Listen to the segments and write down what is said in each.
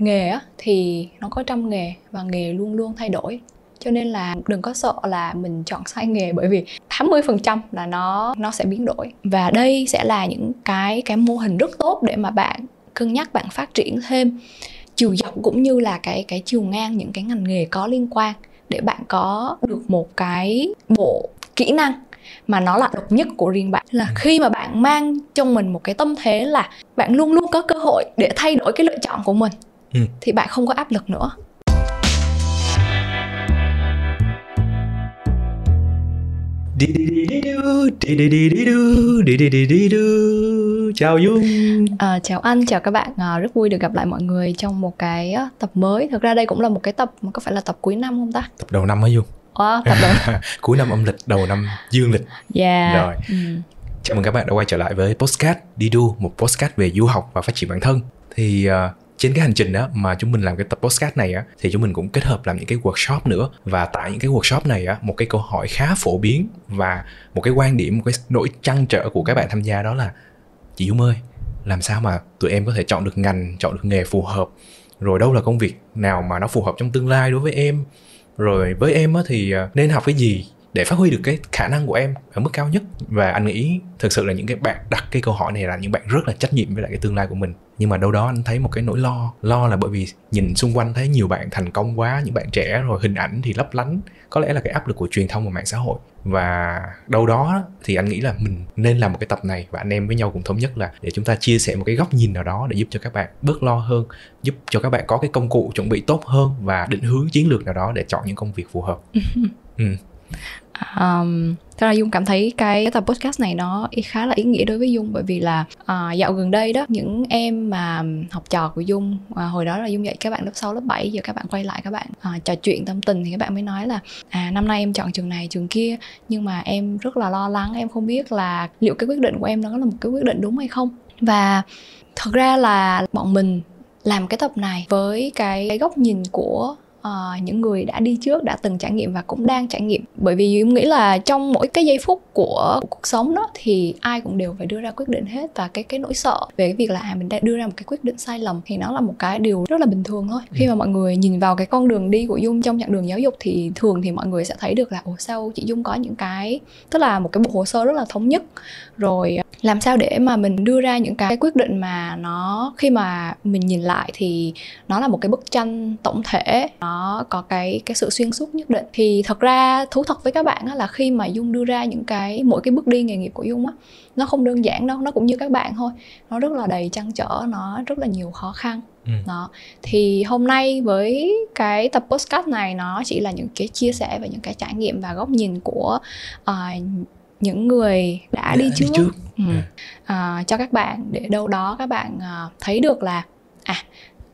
nghề á thì nó có trăm nghề và nghề luôn luôn thay đổi. Cho nên là đừng có sợ là mình chọn sai nghề bởi vì 80% là nó nó sẽ biến đổi. Và đây sẽ là những cái cái mô hình rất tốt để mà bạn cân nhắc bạn phát triển thêm chiều dọc cũng như là cái cái chiều ngang những cái ngành nghề có liên quan để bạn có được một cái bộ kỹ năng mà nó là độc nhất của riêng bạn. Là ừ. khi mà bạn mang trong mình một cái tâm thế là bạn luôn luôn có cơ hội để thay đổi cái lựa chọn của mình ừ. thì bạn không có áp lực nữa chào Dung à, chào anh chào các bạn à, rất vui được gặp lại mọi người trong một cái tập mới thực ra đây cũng là một cái tập mà có phải là tập cuối năm không ta tập đầu năm hả Dung Wow, tập đầu cuối năm âm lịch đầu năm dương lịch yeah. rồi ừ. chào mừng các bạn đã quay trở lại với postcard đi đu một postcard về du học và phát triển bản thân thì uh, trên cái hành trình đó mà chúng mình làm cái tập podcast này á, thì chúng mình cũng kết hợp làm những cái workshop nữa. Và tại những cái workshop này á, một cái câu hỏi khá phổ biến và một cái quan điểm, một cái nỗi trăn trở của các bạn tham gia đó là, chị Dung ơi, làm sao mà tụi em có thể chọn được ngành, chọn được nghề phù hợp? Rồi đâu là công việc nào mà nó phù hợp trong tương lai đối với em? Rồi với em á thì à, nên học cái gì? Để phát huy được cái khả năng của em ở mức cao nhất. Và anh nghĩ thực sự là những cái bạn đặt cái câu hỏi này là những bạn rất là trách nhiệm với lại cái tương lai của mình. Nhưng mà đâu đó anh thấy một cái nỗi lo lo là bởi vì nhìn xung quanh thấy nhiều bạn thành công quá những bạn trẻ rồi hình ảnh thì lấp lánh. Có lẽ là cái áp lực của truyền thông và mạng xã hội. Và đâu đó thì anh nghĩ là mình nên làm một cái tập này và anh em với nhau cùng thống nhất là để chúng ta chia sẻ một cái góc nhìn nào đó để giúp cho các bạn bớt lo hơn giúp cho các bạn có cái công cụ chuẩn bị tốt hơn và định hướng chiến lược nào đó để chọn những công việc phù hợp. Ừ um, Thật ra Dung cảm thấy cái, cái tập podcast này nó khá là ý nghĩa đối với Dung bởi vì là uh, dạo gần đây đó những em mà học trò của Dung uh, hồi đó là Dung dạy các bạn lớp 6, lớp 7 giờ các bạn quay lại các bạn uh, trò chuyện tâm tình thì các bạn mới nói là à năm nay em chọn trường này trường kia. Nhưng mà em rất là lo lắng em không biết là liệu cái quyết định của em nó là một cái quyết định đúng hay không. Và thật ra là bọn mình làm cái tập này với cái, cái góc nhìn của uh, những người đã đi trước đã từng trải nghiệm và cũng đang trải nghiệm. Bởi vì em nghĩ là trong mỗi cái giây phút của, của cuộc sống đó thì ai cũng đều phải đưa ra quyết định hết. Và cái cái nỗi sợ về cái việc là à mình đã đưa ra một cái quyết định sai lầm thì nó là một cái điều rất là bình thường thôi. Khi ừ. mà mọi người nhìn vào cái con đường đi của dung trong chặng đường giáo dục thì thường thì mọi người sẽ thấy được là ồ sao chị dung có những cái tức là một cái bộ hồ sơ rất là thống nhất. Rồi làm sao để mà mình đưa ra những cái quyết định mà nó khi mà mình nhìn lại thì nó là một cái bức tranh tổng thể nó có cái cái sự xuyên suốt nhất định thì thật ra thú thật với các bạn á, là khi mà dung đưa ra những cái mỗi cái bước đi nghề nghiệp của dung á nó không đơn giản đâu nó cũng như các bạn thôi nó rất là đầy trăn trở nó rất là nhiều khó khăn Ừ. đó thì hôm nay với cái tập postcard này nó chỉ là những cái chia sẻ và những cái trải nghiệm và góc nhìn của uh, những người đã dạ, đi trước, đi trước. Ừ. À, cho các bạn để đâu đó các bạn uh, thấy được là à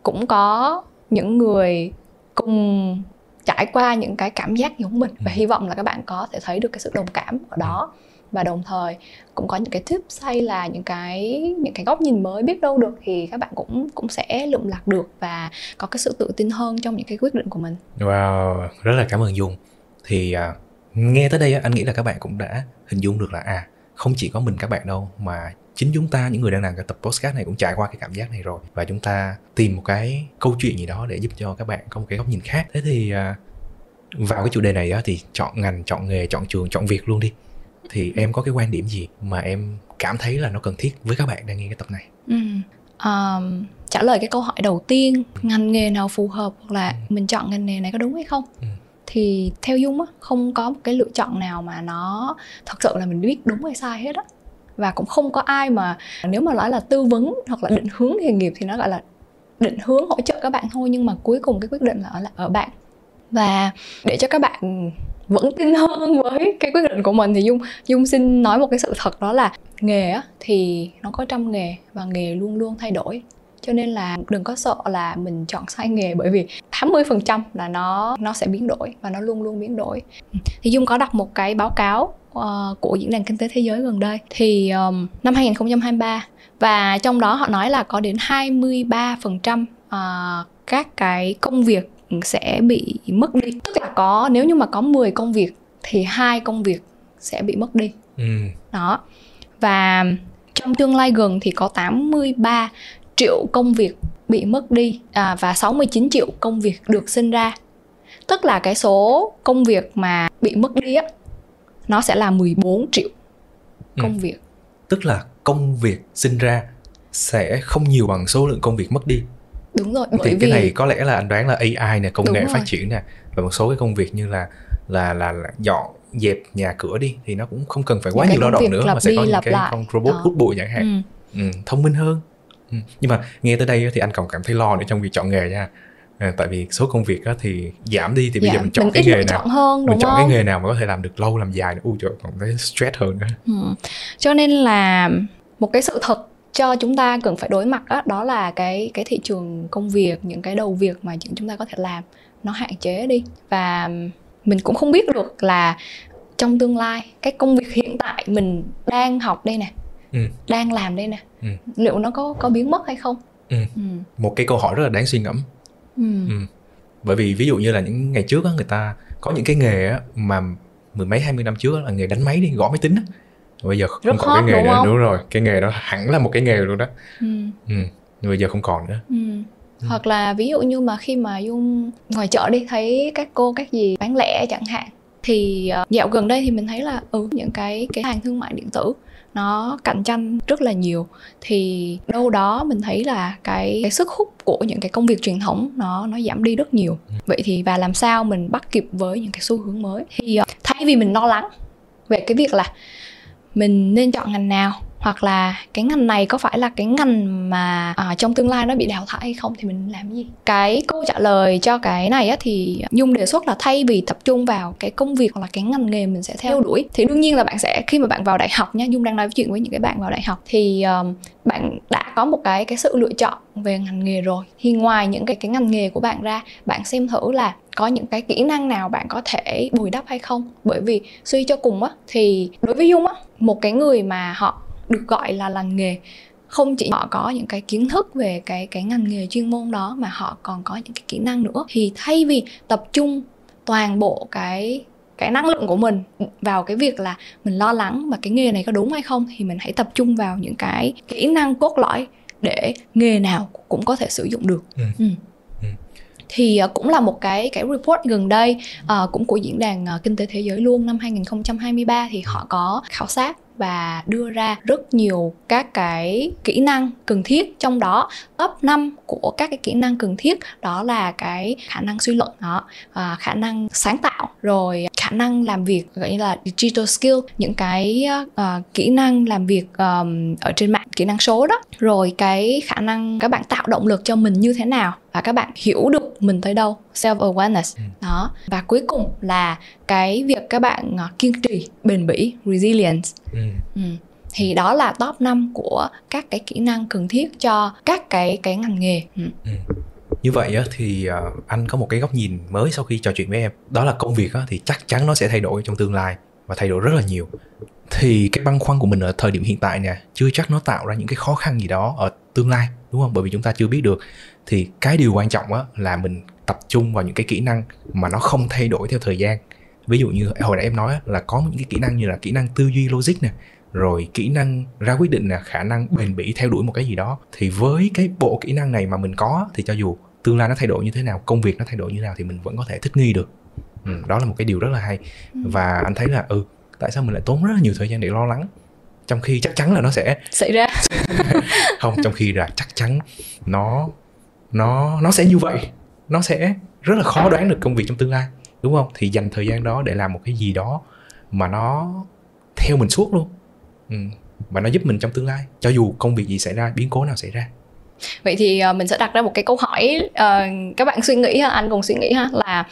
cũng có những người cùng trải qua những cái cảm giác giống mình và ừ. hy vọng là các bạn có thể thấy được cái sự đồng cảm ở đó và đồng thời cũng có những cái tips hay là những cái những cái góc nhìn mới biết đâu được thì các bạn cũng cũng sẽ lượm lạc được và có cái sự tự tin hơn trong những cái quyết định của mình. Wow, rất là cảm ơn Dung. Thì uh, nghe tới đây anh nghĩ là các bạn cũng đã hình dung được là à không chỉ có mình các bạn đâu mà chính chúng ta những người đang làm cái tập postcard này cũng trải qua cái cảm giác này rồi. Và chúng ta tìm một cái câu chuyện gì đó để giúp cho các bạn có một cái góc nhìn khác. Thế thì à, vào cái chủ đề này á, thì chọn ngành chọn nghề chọn trường chọn việc luôn đi. Thì em có cái quan điểm gì mà em cảm thấy là nó cần thiết với các bạn đang nghe cái tập này? Ừ. um, trả lời cái câu hỏi đầu tiên ngành nghề nào phù hợp hoặc là ừ. mình chọn ngành nghề này có đúng hay không? Ừ thì theo dung á, không có một cái lựa chọn nào mà nó thật sự là mình biết đúng hay sai hết á. Và cũng không có ai mà, nếu mà nói là tư vấn hoặc là định hướng nghề nghiệp thì nó gọi là định hướng hỗ trợ các bạn thôi, nhưng mà cuối cùng cái quyết định là ở là ở bạn. Và để cho các bạn vẫn tin hơn với cái quyết định của mình thì dung dung xin nói một cái sự thật đó là nghề á thì nó có trăm nghề và nghề luôn luôn thay đổi cho nên là đừng có sợ là mình chọn sai nghề bởi vì 80% là nó nó sẽ biến đổi và nó luôn luôn biến đổi. Thì Dung có đọc một cái báo cáo uh, của diễn đàn kinh tế thế giới gần đây. Thì um, năm 2023 và trong đó họ nói là có đến 23% uh, các cái công việc sẽ bị mất đi. Tức là có nếu như mà có 10 công việc thì hai công việc sẽ bị mất đi. Ừ. đó. Và trong tương lai gần thì có 83 triệu công việc bị mất đi à, và 69 triệu công việc được sinh ra tức là cái số công việc mà bị mất đi á nó sẽ là 14 triệu công ừ. việc tức là công việc sinh ra sẽ không nhiều bằng số lượng công việc mất đi đúng rồi bởi thì vì... cái này có lẽ là anh đoán là AI nè công đúng nghệ rồi. phát triển nè và một số cái công việc như là là là, là dọn dẹp nhà cửa đi thì nó cũng không cần phải quá những nhiều lao động nữa mà sẽ có những cái lại. con robot hút bụi chẳng hạn ừ. Ừ, thông minh hơn. Nhưng mà nghe tới đây thì anh còn cảm thấy lo nữa trong việc chọn nghề nha. À, tại vì số công việc thì giảm đi thì bây dạ, giờ mình chọn mình cái nghề nào. hơn, mình chọn không? cái nghề nào mà có thể làm được lâu làm dài nữa. Ui trời còn thấy stress hơn nữa. Ừ. cho nên là một cái sự thật cho chúng ta cần phải đối mặt đó, đó là cái cái thị trường công việc những cái đầu việc mà chúng ta có thể làm nó hạn chế đi. Và mình cũng không biết được là trong tương lai cái công việc hiện tại mình đang học đây nè ừ. đang làm đây nè ừ. liệu nó có có biến mất hay không ừ. Ừ. một cái câu hỏi rất là đáng suy ngẫm ừ. Ừ. bởi vì ví dụ như là những ngày trước á người ta có những cái nghề á mà mười mấy hai mươi năm trước là nghề đánh máy đi gõ máy tính á bây giờ không rất còn cái nghề đúng, đó. đúng rồi cái nghề đó hẳn là một cái nghề luôn đó ừ. Ừ. bây giờ không còn nữa ừ. Ừ. hoặc là ví dụ như mà khi mà dung ngoài chợ đi thấy các cô các gì bán lẻ chẳng hạn thì uh, dạo gần đây thì mình thấy là ừ những cái cái hàng thương mại điện tử nó cạnh tranh rất là nhiều. Thì đâu đó mình thấy là cái, cái sức hút của những cái công việc truyền thống nó nó giảm đi rất nhiều. Ừ. vậy thì và làm sao mình bắt kịp với những cái xu hướng mới? Thì uh, thay vì mình lo lắng về cái việc là mình nên chọn ngành nào hoặc là cái ngành này có phải là cái ngành mà à, trong tương lai nó bị đào thải hay không thì mình làm gì? Cái câu trả lời cho cái này á, thì nhung đề xuất là thay vì tập trung vào cái công việc hoặc là cái ngành nghề mình sẽ theo đuổi thì đương nhiên là bạn sẽ khi mà bạn vào đại học nha nhung đang nói chuyện với những cái bạn vào đại học thì um, bạn đã có một cái cái sự lựa chọn về ngành nghề rồi. Thì ngoài những cái cái ngành nghề của bạn ra bạn xem thử là có những cái kỹ năng nào bạn có thể bồi đắp hay không? Bởi vì suy cho cùng á thì đối với dung á một cái người mà họ được gọi là lành nghề không chỉ họ có những cái kiến thức về cái cái ngành nghề chuyên môn đó mà họ còn có những cái kỹ năng nữa thì thay vì tập trung toàn bộ cái cái năng lượng của mình vào cái việc là mình lo lắng mà cái nghề này có đúng hay không thì mình hãy tập trung vào những cái kỹ năng cốt lõi để nghề nào cũng có thể sử dụng được ừ. Ừ. ừ. thì uh, cũng là một cái cái report gần đây uh, cũng của diễn đàn uh, kinh tế thế giới luôn năm 2023 thì họ có khảo sát và đưa ra rất nhiều các cái kỹ năng cần thiết. Trong đó top 5 của các cái kỹ năng cần thiết đó là cái khả năng suy luận đó và khả năng sáng tạo rồi khả năng làm việc gọi như là digital skill những cái uh, kỹ năng làm việc um, ở trên mạng kỹ năng số đó. Rồi cái khả năng các bạn tạo động lực cho mình như thế nào và các bạn hiểu được mình tới đâu. Self awareness ừ. đó. Và cuối cùng là cái việc các bạn uh, kiên trì bền bỉ resilience ừ. Ừ. thì đó là top 5 của các cái kỹ năng cần thiết cho các cái cái ngành nghề ừ. Ừ. như vậy á, thì uh, anh có một cái góc nhìn mới sau khi trò chuyện với em đó là công việc á, thì chắc chắn nó sẽ thay đổi trong tương lai và thay đổi rất là nhiều thì cái băn khoăn của mình ở thời điểm hiện tại nè chưa chắc nó tạo ra những cái khó khăn gì đó ở tương lai đúng không bởi vì chúng ta chưa biết được thì cái điều quan trọng á là mình tập trung vào những cái kỹ năng mà nó không thay đổi theo thời gian ví dụ như hồi nãy em nói là có những cái kỹ năng như là kỹ năng tư duy logic nè rồi kỹ năng ra quyết định nè khả năng bền bỉ theo đuổi một cái gì đó. Thì với cái bộ kỹ năng này mà mình có thì cho dù tương lai nó thay đổi như thế nào công việc nó thay đổi như thế nào thì mình vẫn có thể thích nghi được. Ừ, đó là một cái điều rất là hay. Ừ. và anh thấy là ừ tại sao mình lại tốn rất là nhiều thời gian để lo lắng? Trong khi chắc chắn là nó sẽ xảy ra. Không trong khi là chắc chắn nó nó nó sẽ như vậy. Nó sẽ rất là khó đoán được công việc trong tương lai đúng không? Thì dành thời gian đó để làm một cái gì đó mà nó theo mình suốt luôn. Ừ. và nó giúp mình trong tương lai cho dù công việc gì xảy ra biến cố nào xảy ra. Vậy thì uh, mình sẽ đặt ra một cái câu hỏi uh, các bạn suy nghĩ ha anh cùng suy nghĩ ha là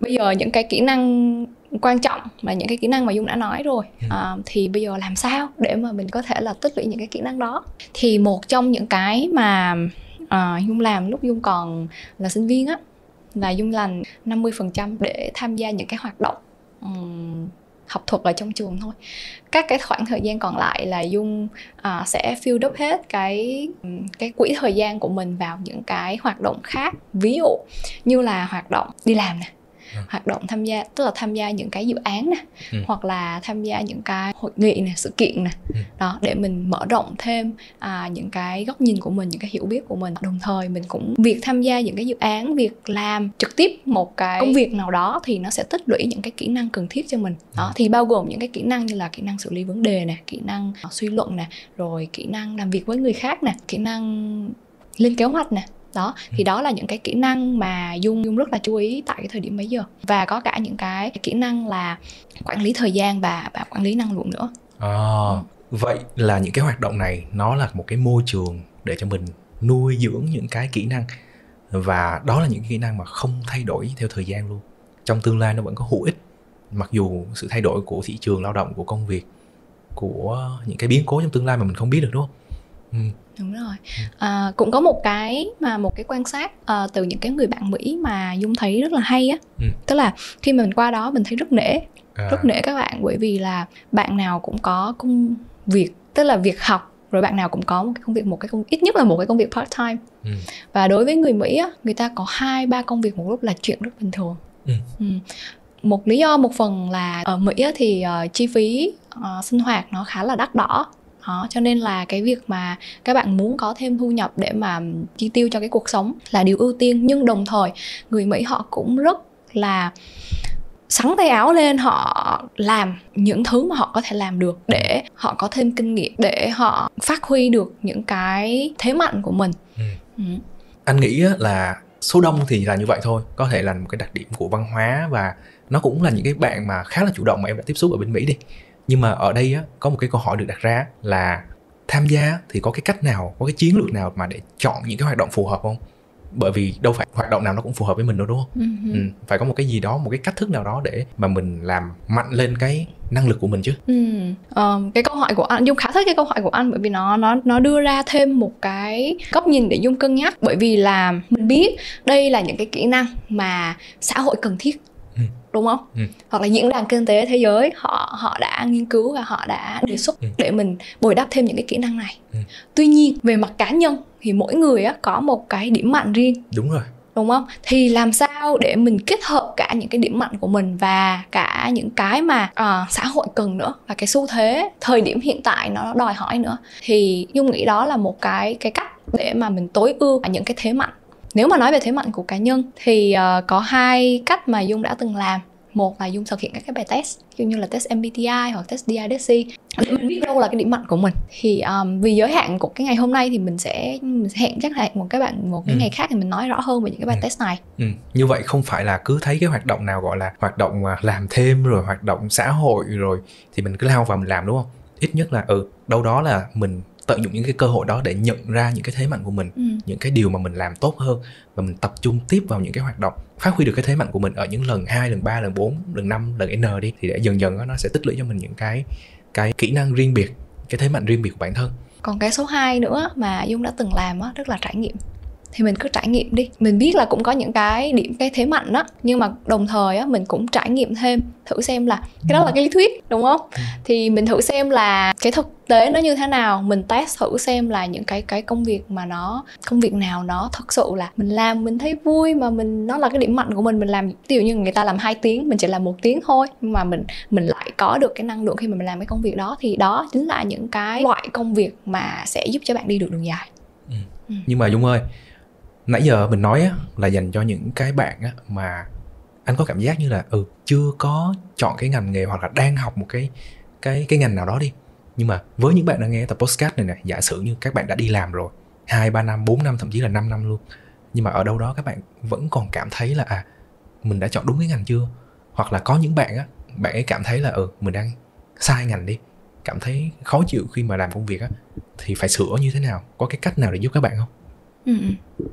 bây giờ những cái kỹ năng quan trọng mà những cái kỹ năng mà dung đã nói rồi uh, thì bây giờ làm sao để mà mình có thể là tích lũy những cái kỹ năng đó? Thì một trong những cái mà uh, dung làm lúc dung còn là sinh viên á là dung Lành 50% để tham gia những cái hoạt động um, học thuật ở trong trường thôi. Các cái khoảng thời gian còn lại là dung à, sẽ fill up hết cái cái quỹ thời gian của mình vào những cái hoạt động khác. Ví dụ như là hoạt động đi làm nè. Ừ. hoạt động tham gia tức là tham gia những cái dự án nè Ừ. hoặc là tham gia những cái hội nghị nè sự kiện nè Ừ. đó để mình mở rộng thêm à, những cái góc nhìn của mình những cái hiểu biết của mình đồng thời mình cũng việc tham gia những cái dự án việc làm trực tiếp một cái công việc nào đó thì nó sẽ tích lũy những cái kỹ năng cần thiết cho mình đó Ừ. thì bao gồm những cái kỹ năng như là kỹ năng xử lý vấn đề nè kỹ năng ờ, suy luận nè rồi kỹ năng làm việc với người khác nè kỹ năng lên kế hoạch nè đó thì đó là những cái kỹ năng mà dung dung rất là chú ý tại cái thời điểm bấy giờ. Và có cả những cái kỹ năng là quản lý thời gian và và quản lý năng lượng nữa. À, vậy là những cái hoạt động này nó là một cái môi trường để cho mình nuôi dưỡng những cái kỹ năng. Và đó là những cái kỹ năng mà không thay đổi theo thời gian luôn. Trong tương lai nó vẫn có hữu ích mặc dù sự thay đổi của thị trường lao động của công việc của những cái biến cố trong tương lai mà mình không biết được đúng không? Ừ. đúng rồi à, cũng có một cái mà một cái quan sát à, từ những cái người bạn mỹ mà dung thấy rất là hay á Ừ. tức là khi mà mình qua đó mình thấy rất nể à, rất nể các bạn bởi vì là bạn nào cũng có công việc tức là việc học rồi bạn nào cũng có một cái công việc một cái công ít nhất là một cái công việc part time ừ. và đối với người mỹ á người ta có hai ba công việc một lúc là chuyện rất bình thường Ừ. Ừ. một lý do một phần là ở mỹ á, thì ờ, chi phí ờ, sinh hoạt nó khá là đắt đỏ đó, cho nên là cái việc mà các bạn muốn có thêm thu nhập để mà chi tiêu cho cái cuộc sống là điều ưu tiên nhưng đồng thời người mỹ họ cũng rất là sắn tay áo lên họ làm những thứ mà họ có thể làm được để họ có thêm kinh nghiệm để họ phát huy được những cái thế mạnh của mình Ừ. ừ. anh nghĩ á là số đông thì là như vậy thôi có thể là một cái đặc điểm của văn hóa và nó cũng là những cái bạn mà khá là chủ động mà em đã tiếp xúc ở bên mỹ đi nhưng mà ở đây á có một cái câu hỏi được đặt ra là tham gia thì có cái cách nào có cái chiến lược nào mà để chọn những cái hoạt động phù hợp không bởi vì đâu phải hoạt động nào nó cũng phù hợp với mình đâu đúng không Ừ. ừ. phải có một cái gì đó một cái cách thức nào đó để mà mình làm mạnh lên cái năng lực của mình chứ Ừ. Ờ, cái câu hỏi của anh Dung khá thích cái câu hỏi của anh bởi vì nó nó nó đưa ra thêm một cái góc nhìn để Dung cân nhắc bởi vì là mình biết đây là những cái kỹ năng mà xã hội cần thiết. Đúng không? Ừ. Hoặc là diễn đàn kinh tế thế giới họ họ đã nghiên cứu và họ đã đề xuất Ừ. để mình bồi đắp thêm những cái kỹ năng này. Ừ. Tuy nhiên về mặt cá nhân thì mỗi người á có một cái điểm mạnh riêng đúng rồi đúng không thì làm sao để mình kết hợp cả những cái điểm mạnh của mình và cả những cái mà à, xã hội cần nữa và cái xu thế thời điểm hiện tại nó đòi hỏi nữa thì dung nghĩ đó là một cái cái cách để mà mình tối ưu những cái thế mạnh nếu mà nói về thế mạnh của cá nhân thì ờ, có hai cách mà dung đã từng làm một là dung thực hiện các cái bài test dụ như là test MBTI hoặc test DISC để mình biết đâu là cái điểm mạnh của mình thì um, vì giới hạn của cái ngày hôm nay thì mình sẽ, mình sẽ hẹn chắc là hẹn một cái bạn một cái Ừ. ngày khác thì mình nói rõ hơn về những cái bài Ừ. test này Ừ. Như vậy không phải là cứ thấy cái hoạt động nào gọi là hoạt động mà làm thêm rồi hoạt động xã hội rồi thì mình cứ lao vào mình làm đúng không? Ít nhất là ừ đâu đó là mình tận dụng những cái cơ hội đó để nhận ra những cái thế mạnh của mình, ừ. những cái điều mà mình làm tốt hơn và mình tập trung tiếp vào những cái hoạt động phát huy được cái thế mạnh của mình ở những lần 2, lần 3, lần 4, lần 5, lần N đi thì để dần dần đó, nó sẽ tích lũy cho mình những cái cái kỹ năng riêng biệt, cái thế mạnh riêng biệt của bản thân. còn cái số 2 nữa mà dung đã từng làm á rất là trải nghiệm thì mình cứ trải nghiệm đi. Mình biết là cũng có những cái điểm cái thế mạnh đó nhưng mà đồng thời á mình cũng trải nghiệm thêm thử xem là cái đó là cái lý thuyết đúng không? Ừ. thì mình thử xem là cái thực tế nó như thế nào mình test thử xem là những cái cái công việc mà nó công việc nào nó thật sự là mình làm mình thấy vui mà mình nó là cái điểm mạnh của mình mình làm ví dụ như người ta làm 2 tiếng mình chỉ làm một tiếng thôi nhưng mà mình mình lại có được cái năng lượng khi mà mình làm cái công việc đó thì đó chính là những cái loại công việc mà sẽ giúp cho bạn đi được đường dài. Nhưng mà Dung ơi, nãy giờ mình nói á, là dành cho những cái bạn á, mà anh có cảm giác như là ừ chưa có chọn cái ngành nghề hoặc là đang học một cái cái cái ngành nào đó đi. Nhưng mà với những bạn đang nghe tập podcast này nè giả sử như các bạn đã đi làm rồi hai ba năm 4 năm thậm chí là 5 năm luôn nhưng mà ở đâu đó các bạn vẫn còn cảm thấy là à mình đã chọn đúng cái ngành chưa? Hoặc là có những bạn á bạn ấy cảm thấy là ừ mình đang sai ngành đi cảm thấy khó chịu khi mà làm công việc á thì phải sửa như thế nào? Có cái cách nào để giúp các bạn không? Ừ, ừ.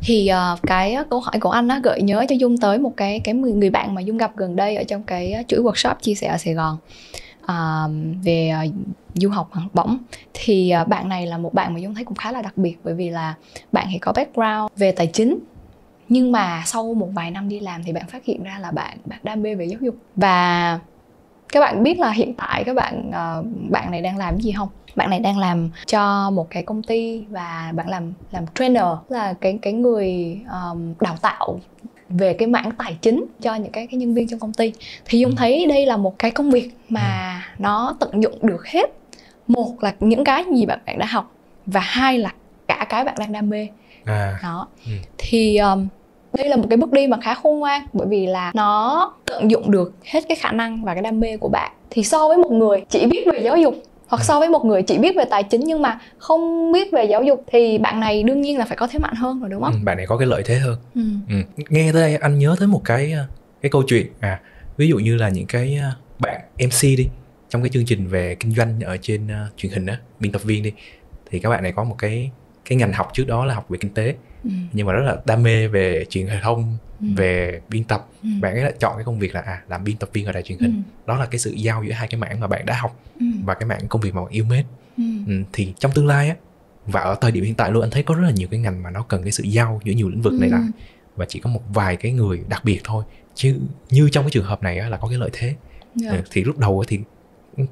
thì uh, cái ờ, câu hỏi của anh á gợi nhớ cho dung tới một cái cái người người bạn mà dung gặp gần đây ở trong cái ờ, chuỗi workshop chia sẻ ở sài gòn uh, về uh, du học học bổng thì uh, bạn này là một bạn mà dung thấy cũng khá là đặc biệt bởi vì là bạn thì có background về tài chính nhưng mà sau một vài năm đi làm thì bạn phát hiện ra là bạn bạn đam mê về giáo dục và các bạn biết là hiện tại các bạn ờ, bạn này đang làm cái gì không bạn này đang làm cho một cái công ty và bạn làm làm trainer là cái cái người um, đào tạo về cái mảng tài chính cho những cái, cái nhân viên trong công ty thì dung ừ. thấy đây là một cái công việc mà ừ. nó tận dụng được hết một là những cái gì bạn bạn đã học và hai là cả cái bạn đang đam mê à. đó ừ. thì um, đây là một cái bước đi mà khá khôn ngoan bởi vì là nó tận dụng được hết cái khả năng và cái đam mê của bạn thì so với một người chỉ biết về giáo dục hoặc so với một người chỉ biết về tài chính nhưng mà không biết về giáo dục thì bạn này đương nhiên là phải có thế mạnh hơn rồi đúng không? Ừ, bạn này có cái lợi thế hơn. Ừ. Ừ. Nghe tới đây anh nhớ tới một cái cái câu chuyện à ví dụ như là những cái à, bạn MC đi trong cái chương trình về kinh doanh ở trên uh, truyền hình á biên tập viên đi thì các bạn này có một cái cái ngành học trước đó là học về kinh tế ừ. nhưng mà rất là đam mê về truyền thông ừ. về biên tập ừ. bạn ấy đã chọn cái công việc là à làm biên tập viên ở đài truyền hình ừ. đó là cái sự giao giữa hai cái mảng mà bạn đã học ừ. và cái mảng công việc mà bạn yêu mến ừ. Ừ, thì trong tương lai á và ở thời điểm hiện tại luôn anh thấy có rất là nhiều cái ngành mà nó cần cái sự giao giữa nhiều lĩnh vực ừ. này lại và chỉ có một vài cái người đặc biệt thôi chứ như trong cái trường hợp này á, là có cái lợi thế yeah. Dạ. Ừ, thì lúc đầu thì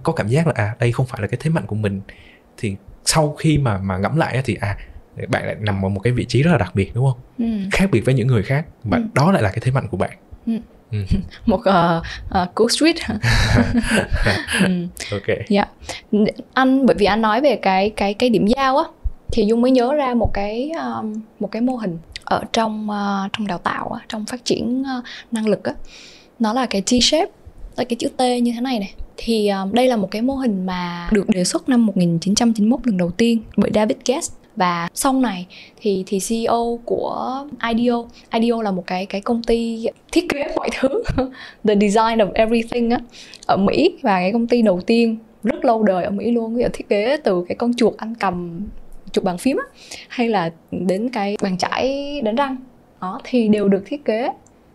có cảm giác là à đây không phải là cái thế mạnh của mình thì sau khi mà mà ngẫm lại thì à bạn lại nằm ở một cái vị trí rất là đặc biệt đúng không ừ. khác biệt với những người khác và ừ. đó lại là cái thế mạnh của bạn ừ. Ừ. một uh, uh, cool street ừ. ok dạ anh bởi vì anh nói về cái cái cái điểm giao á thì dung mới nhớ ra một cái um, một cái mô hình ở trong uh, trong đào tạo á, trong phát triển uh, năng lực á nó là cái T shape là cái chữ T như thế này này thì um, đây là một cái mô hình mà được đề xuất năm 1991 lần đầu tiên bởi David Guest và sau này thì thì CEO của IDEO IDEO là một cái cái công ty thiết kế mọi thứ, the design of everything á, ở Mỹ. Và cái công ty đầu tiên rất lâu đời ở Mỹ luôn ví dụ thiết kế từ cái con chuột anh cầm, chuột bàn phím á, hay là đến cái bàn chải đánh răng. Đó, thì đều được thiết kế.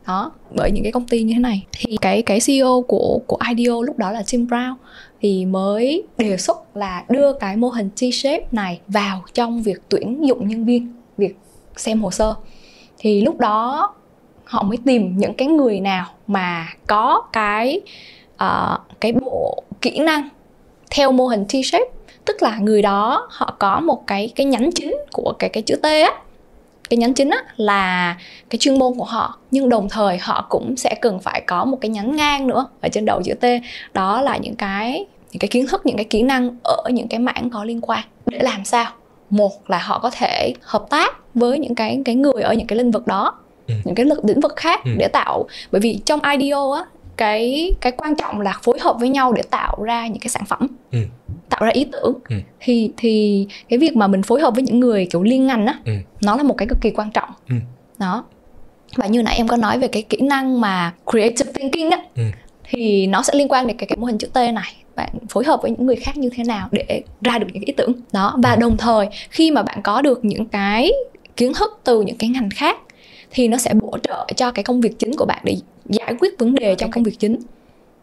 Đó, bởi những cái công ty như thế này. Thì cái cái CEO của của IDEO lúc đó là Tim Brown thì mới đề xuất là đưa cái mô hình T-shape này vào trong việc tuyển dụng nhân viên, việc xem hồ sơ. Thì lúc đó họ mới tìm những cái người nào mà có cái uh, cái bộ kỹ năng theo mô hình T-shape tức là người đó họ có một cái cái nhánh chính của cái cái chữ T á cái nhánh chính á là cái chuyên môn của họ. Nhưng đồng thời họ cũng sẽ cần phải có một cái nhánh ngang nữa ở trên đầu chữ T. Đó là những cái những cái kiến thức những cái kỹ năng ở những cái mảng có liên quan. Để làm sao? Một là họ có thể hợp tác với những cái cái người ở những cái lĩnh vực đó ừ. những cái lĩnh vực khác ừ. để tạo. Bởi vì trong IDEO á cái cái quan trọng là phối hợp với nhau để tạo ra những cái sản phẩm ừ. tạo ra ý tưởng ừ. thì thì cái việc mà mình phối hợp với những người kiểu liên ngành á ừ. nó là một cái cực kỳ quan trọng ừ. đó và như nãy em có nói về cái kỹ năng mà creative thinking á ừ. thì nó sẽ liên quan đến cái cái mô hình chữ T này bạn phối hợp với những người khác như thế nào để ra được những ý tưởng đó và ừ. đồng thời khi mà bạn có được những cái kiến thức từ những cái ngành khác thì nó sẽ bổ trợ cho cái công việc chính của bạn để giải quyết vấn đề trong công việc chính.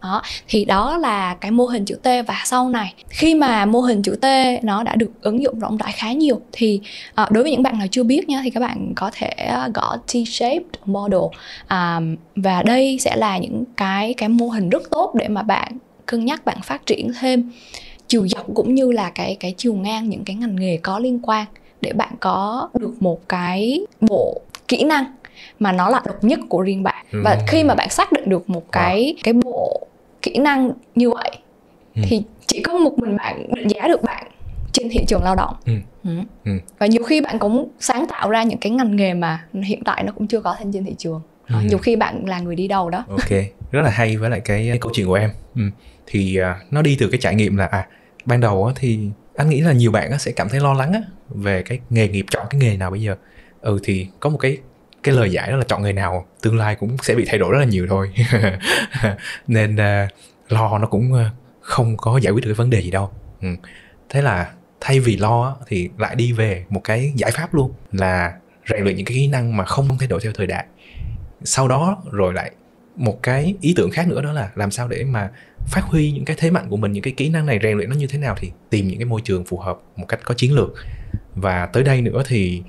Đó thì đó là cái mô hình chữ T. Và sau này khi mà mô hình chữ T nó đã được ứng dụng rộng rãi khá nhiều thì à, đối với những bạn nào chưa biết nha thì các bạn có thể ờ, gõ T-shaped model. À, và đây sẽ là những cái cái mô hình rất tốt để mà bạn cân nhắc bạn phát triển thêm chiều dọc cũng như là cái cái chiều ngang những cái ngành nghề có liên quan để bạn có được một cái bộ kỹ năng mà nó là độc nhất của riêng bạn ừ. và khi mà bạn xác định được một cái cái bộ kỹ năng như vậy ừ. thì chỉ có một mình bạn định giá được bạn trên thị trường lao động ừ. Ừ. Ừ. và nhiều khi bạn cũng sáng tạo ra những cái ngành nghề mà hiện tại nó cũng chưa có trên thị trường ừ. nhiều khi bạn là người đi đầu đó ok rất là hay với lại cái, cái câu chuyện của em ừ. thì uh, nó đi từ cái trải nghiệm là à ban đầu á, thì anh nghĩ là nhiều bạn á, sẽ cảm thấy lo lắng á, về cái nghề nghiệp chọn cái nghề nào bây giờ ừ thì có một cái cái lời giải đó là chọn người nào tương lai cũng sẽ bị thay đổi rất là nhiều thôi. Nên uh, lo nó cũng ờ, không có giải quyết được cái vấn đề gì đâu. Ừ. thế là thay vì lo thì lại đi về một cái giải pháp luôn là rèn luyện những cái kỹ năng mà không thay đổi theo thời đại. Sau đó rồi lại một cái ý tưởng khác nữa đó là làm sao để mà phát huy những cái thế mạnh của mình những cái kỹ năng này rèn luyện nó như thế nào thì tìm những cái môi trường phù hợp một cách có chiến lược. Và tới đây nữa thì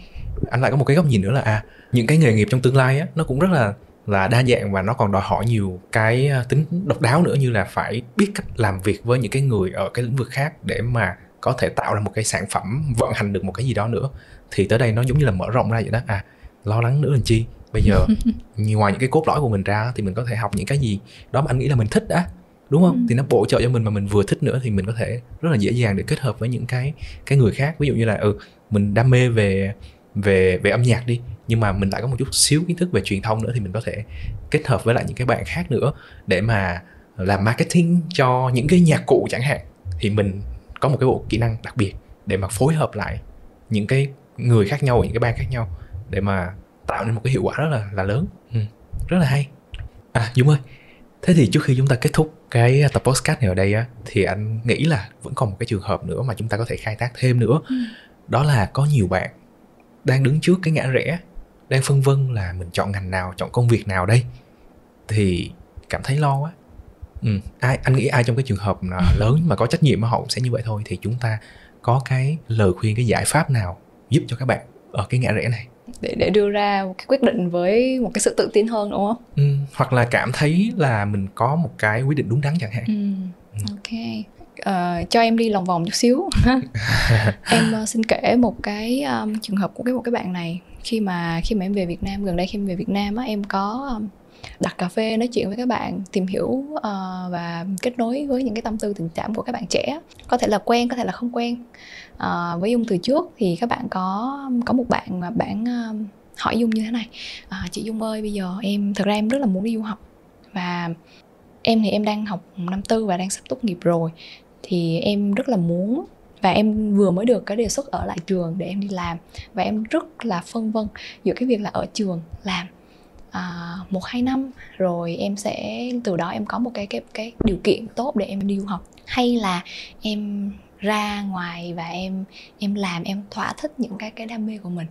anh lại có một cái góc nhìn nữa là à những cái nghề nghiệp trong tương lai á nó cũng rất là là đa dạng và nó còn đòi hỏi nhiều cái à, tính độc đáo nữa như là phải biết cách làm việc với những cái người ở cái lĩnh vực khác để mà có thể tạo ra một cái sản phẩm vận hành được một cái gì đó nữa. Thì tới đây nó giống như là mở rộng ra vậy đó. À lo lắng nữa làm chi? Bây giờ ngoài những cái cốt lõi của mình ra thì mình có thể học những cái gì đó mà anh nghĩ là mình thích đã đúng không? Ừ. thì nó bổ trợ cho mình mà mình vừa thích nữa thì mình có thể rất là dễ dàng để kết hợp với những cái cái người khác. Ví dụ như là ừ mình đam mê về về về âm nhạc đi nhưng mà mình lại có một chút xíu kiến thức về truyền thông nữa thì mình có thể kết hợp với lại những cái bạn khác nữa để mà làm marketing cho những cái nhạc cụ chẳng hạn thì mình có một cái bộ kỹ năng đặc biệt để mà phối hợp lại những cái người khác nhau ở những cái bang khác nhau để mà tạo nên một cái hiệu quả rất là là lớn ừ. rất là hay à Dung ơi thế thì trước khi chúng ta kết thúc cái tập podcast này ở đây á thì anh nghĩ là vẫn còn một cái trường hợp nữa mà chúng ta có thể khai thác thêm nữa Ừ. đó là có nhiều bạn đang đứng trước cái ngã rẽ đang phân vân là mình chọn ngành nào chọn công việc nào đây thì cảm thấy lo quá ừ. ai anh nghĩ ai trong cái trường hợp lớn mà có trách nhiệm họ cũng sẽ như vậy thôi thì chúng ta có cái lời khuyên cái giải pháp nào giúp cho các bạn ở cái ngã rẽ này để để đưa ra một cái quyết định với một cái sự tự tin hơn đúng không? ừ. hoặc là cảm thấy là mình có một cái quyết định đúng đắn chẳng hạn Ừ. Ok. Ờ, cho em đi lòng vòng chút xíu. em ờ, xin kể một cái um, trường hợp của cái một cái bạn này. Khi mà khi mà em về Việt Nam gần đây khi em về Việt Nam á em có um, đặt cà phê nói chuyện với các bạn tìm hiểu ờ, và kết nối với những cái tâm tư tình cảm của các bạn trẻ. Có thể là quen có thể là không quen. Ờ, với dung từ trước thì các bạn có có một bạn mà bạn um, hỏi dung như thế này. À, chị dung ơi bây giờ em thực ra em rất là muốn đi du học và em thì em đang học năm tư và đang sắp tốt nghiệp rồi thì em rất là muốn và em vừa mới được cái đề xuất ở lại trường để em đi làm. Và em rất là phân vân giữa cái việc là ở trường làm à, một hai năm rồi em sẽ từ đó em có một cái cái cái điều kiện tốt để em đi du học. Hay là em ra ngoài và em em làm em thỏa thích những cái cái đam mê của mình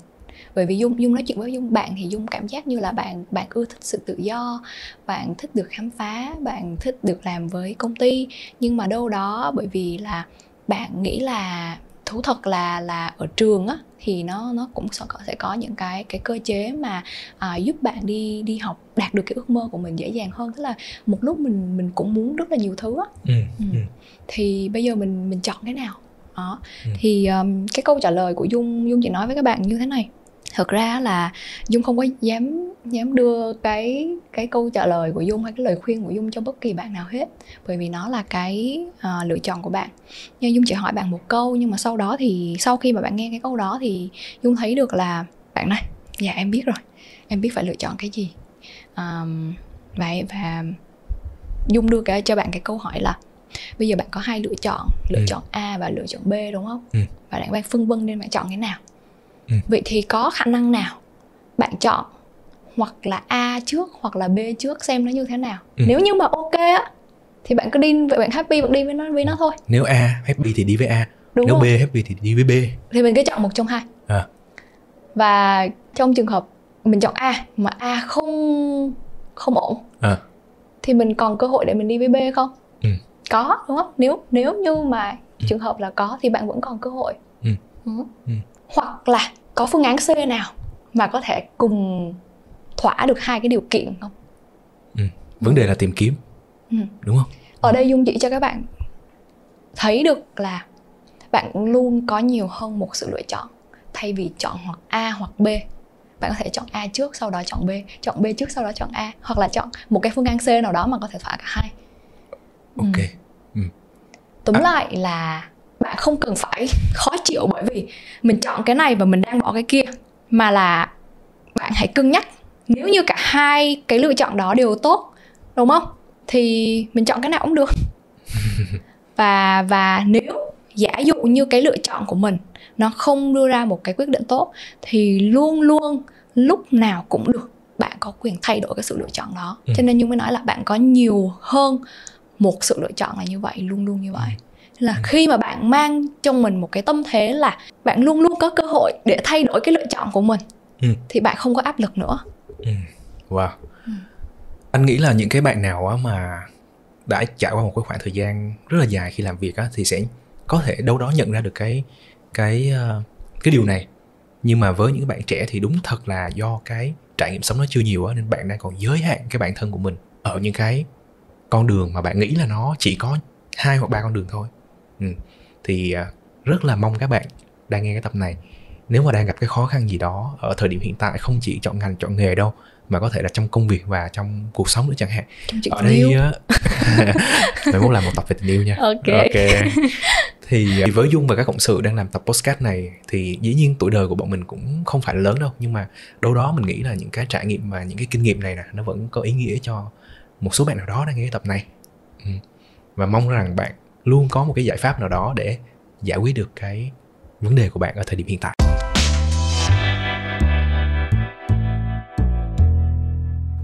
bởi vì dung dung nói chuyện với dung bạn thì dung cảm giác như là bạn bạn ưa thích sự tự do bạn thích được khám phá bạn thích được làm với công ty nhưng mà đâu đó bởi vì là bạn nghĩ là thú thật là là ở trường á thì nó nó cũng sẽ có những cái cái cơ chế mà à, giúp bạn đi đi học đạt được cái ước mơ của mình dễ dàng hơn tức là một lúc mình mình cũng muốn rất là nhiều thứ á ừ. Ừ. Ừ. thì bây giờ mình mình chọn cái nào đó Ừ. thì um, cái câu trả lời của dung dung chỉ nói với các bạn như thế này thật ra là dung không có dám dám đưa cái cái câu trả lời của dung hay cái lời khuyên của dung cho bất kỳ bạn nào hết. Bởi vì nó là cái uh, lựa chọn của bạn. Nhưng dung chỉ hỏi bạn một câu nhưng mà sau đó thì sau khi mà bạn nghe cái câu đó thì dung thấy được là bạn này dạ em biết rồi. Em biết phải lựa chọn cái gì. Um, và và dung đưa cái cho bạn cái câu hỏi là bây giờ bạn có hai lựa chọn lựa Ừ. chọn a và lựa chọn b đúng không? Ừ. và bạn đang phân vân nên bạn chọn cái nào Ừ. vậy thì có khả năng nào bạn chọn hoặc là a trước hoặc là b trước xem nó như thế nào Ừ. nếu như mà ok á thì bạn cứ đi vậy bạn happy bạn đi với nó với nó thôi nếu A happy thì đi với A đúng nếu không B happy thì đi với B thì mình cứ chọn một trong hai À. và trong trường hợp mình chọn a mà a không không ổn À. thì mình còn cơ hội để mình đi với b không Ừ. có đúng không nếu nếu như mà trường hợp là có thì bạn vẫn còn cơ hội Ừ. Ừ. Ừ. hoặc là có phương án c nào mà có thể cùng thỏa được hai cái điều kiện không vấn đề là tìm kiếm Ừ. đúng không ở đây dung chỉ cho các bạn thấy được là bạn luôn có nhiều hơn một sự lựa chọn thay vì chọn hoặc a hoặc b bạn có thể chọn a trước sau đó chọn b chọn b trước sau đó chọn a hoặc là chọn một cái phương án c nào đó mà có thể thỏa cả hai ok Ừ. túm À. lại là bạn không cần phải khó chịu bởi vì mình chọn cái này và mình đang bỏ cái kia mà là bạn hãy cân nhắc. Nếu như cả hai cái lựa chọn đó đều tốt đúng không? Thì mình chọn cái nào cũng được. Và và nếu giả dụ như cái lựa chọn của mình nó không đưa ra một cái quyết định tốt thì luôn luôn lúc nào cũng được bạn có quyền thay đổi cái sự lựa chọn đó. Ừ. cho nên như mới nói là bạn có nhiều hơn một sự lựa chọn là như vậy luôn luôn như vậy là khi mà bạn mang trong mình một cái tâm thế là bạn luôn luôn có cơ hội để thay đổi cái lựa chọn của mình Ừ. thì bạn không có áp lực nữa Ừ. Wow. Ừ. Anh nghĩ là những cái bạn nào mà đã trải qua một cái khoảng thời gian rất là dài khi làm việc á thì sẽ có thể đâu đó nhận ra được cái cái ờ, cái điều này. Nhưng mà với những bạn trẻ thì đúng thật là do cái trải nghiệm sống nó chưa nhiều á nên bạn đang còn giới hạn cái bản thân của mình ở những cái con đường mà bạn nghĩ là nó chỉ có hai hoặc ba con đường thôi. Ừ. Thì ờ, rất là mong các bạn đang nghe cái tập này. Nếu mà đang gặp cái khó khăn gì đó ở thời điểm hiện tại không chỉ chọn ngành chọn nghề đâu mà có thể là trong công việc và trong cuộc sống nữa chẳng hạn. Trong ở đây yêu. mày muốn làm một tập về tình yêu nha. Ok. Ok. Thì với dung và các cộng sự đang làm tập podcast này thì dĩ nhiên tuổi đời của bọn mình cũng không phải là lớn đâu nhưng mà đâu đó mình nghĩ là những cái trải nghiệm và những cái kinh nghiệm này nè nó vẫn có ý nghĩa cho một số bạn nào đó đang nghe tập này. Ừ. và mong rằng bạn luôn có một cái giải pháp nào đó để giải quyết được cái vấn đề của bạn ở thời điểm hiện tại.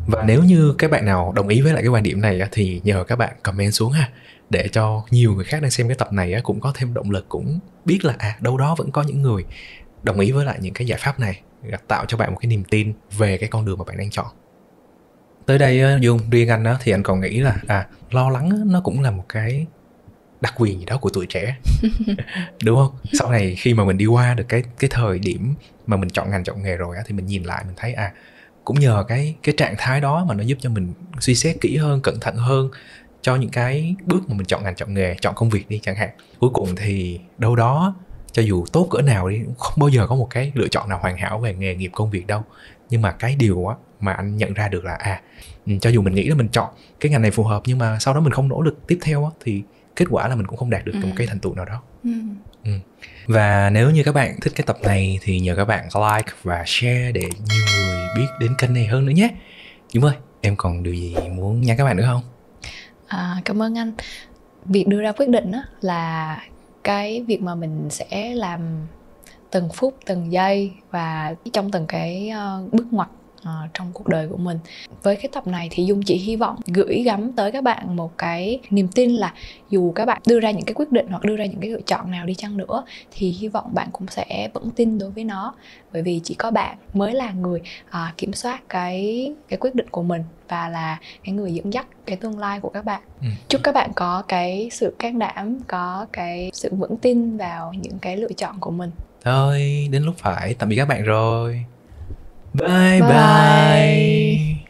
Và nếu như các bạn nào đồng ý với lại cái quan điểm này thì nhờ các bạn comment xuống ha, để cho nhiều người khác đang xem cái tập này cũng có thêm động lực, cũng biết là à đâu đó vẫn có những người đồng ý với lại những cái giải pháp này à, tạo cho bạn một cái niềm tin về cái con đường mà bạn đang chọn. Tới đây dung, riêng anh thì anh còn nghĩ là à lo lắng nó cũng là một cái đặc quyền gì đó của tuổi trẻ. Đúng không? Sau này khi mà mình đi qua được cái cái thời điểm mà mình chọn ngành chọn nghề rồi á thì mình nhìn lại mình thấy à cũng nhờ cái cái trạng thái đó mà nó giúp cho mình suy xét kỹ hơn cẩn thận hơn cho những cái bước mà mình chọn ngành chọn nghề chọn công việc đi chẳng hạn. Cuối cùng thì đâu đó cho dù tốt cỡ nào đi không bao giờ có một cái lựa chọn nào hoàn hảo về nghề nghiệp công việc đâu. Nhưng mà cái điều á mà anh nhận ra được là à ừ, cho dù mình nghĩ là mình chọn cái ngành này phù hợp nhưng mà sau đó mình không nỗ lực tiếp theo á thì kết quả là mình cũng không đạt được ừ. một cái thành tựu nào đó ừ. Ừ. và nếu như các bạn thích cái tập này thì nhờ các bạn like và share để nhiều người biết đến kênh này hơn nữa nhé Dũng ơi em còn điều gì muốn nhắn các bạn nữa không à, cảm ơn anh việc đưa ra quyết định đó là cái việc mà mình sẽ làm từng phút từng giây và trong từng cái uh, bước ngoặt uh, trong cuộc đời của mình. Với cái tập này thì dung chỉ hy vọng gửi gắm tới các bạn một cái niềm tin là dù các bạn đưa ra những cái quyết định hoặc đưa ra những cái lựa chọn nào đi chăng nữa thì hy vọng bạn cũng sẽ vững tin đối với nó. Bởi vì chỉ có bạn mới là người uh, kiểm soát cái cái quyết định của mình và là cái người dẫn dắt cái tương lai của các bạn. Ừ. chúc các bạn có cái sự can đảm có cái sự vững tin vào những cái lựa chọn của mình. Thôi đến lúc phải tạm biệt các bạn rồi bye bye, bye.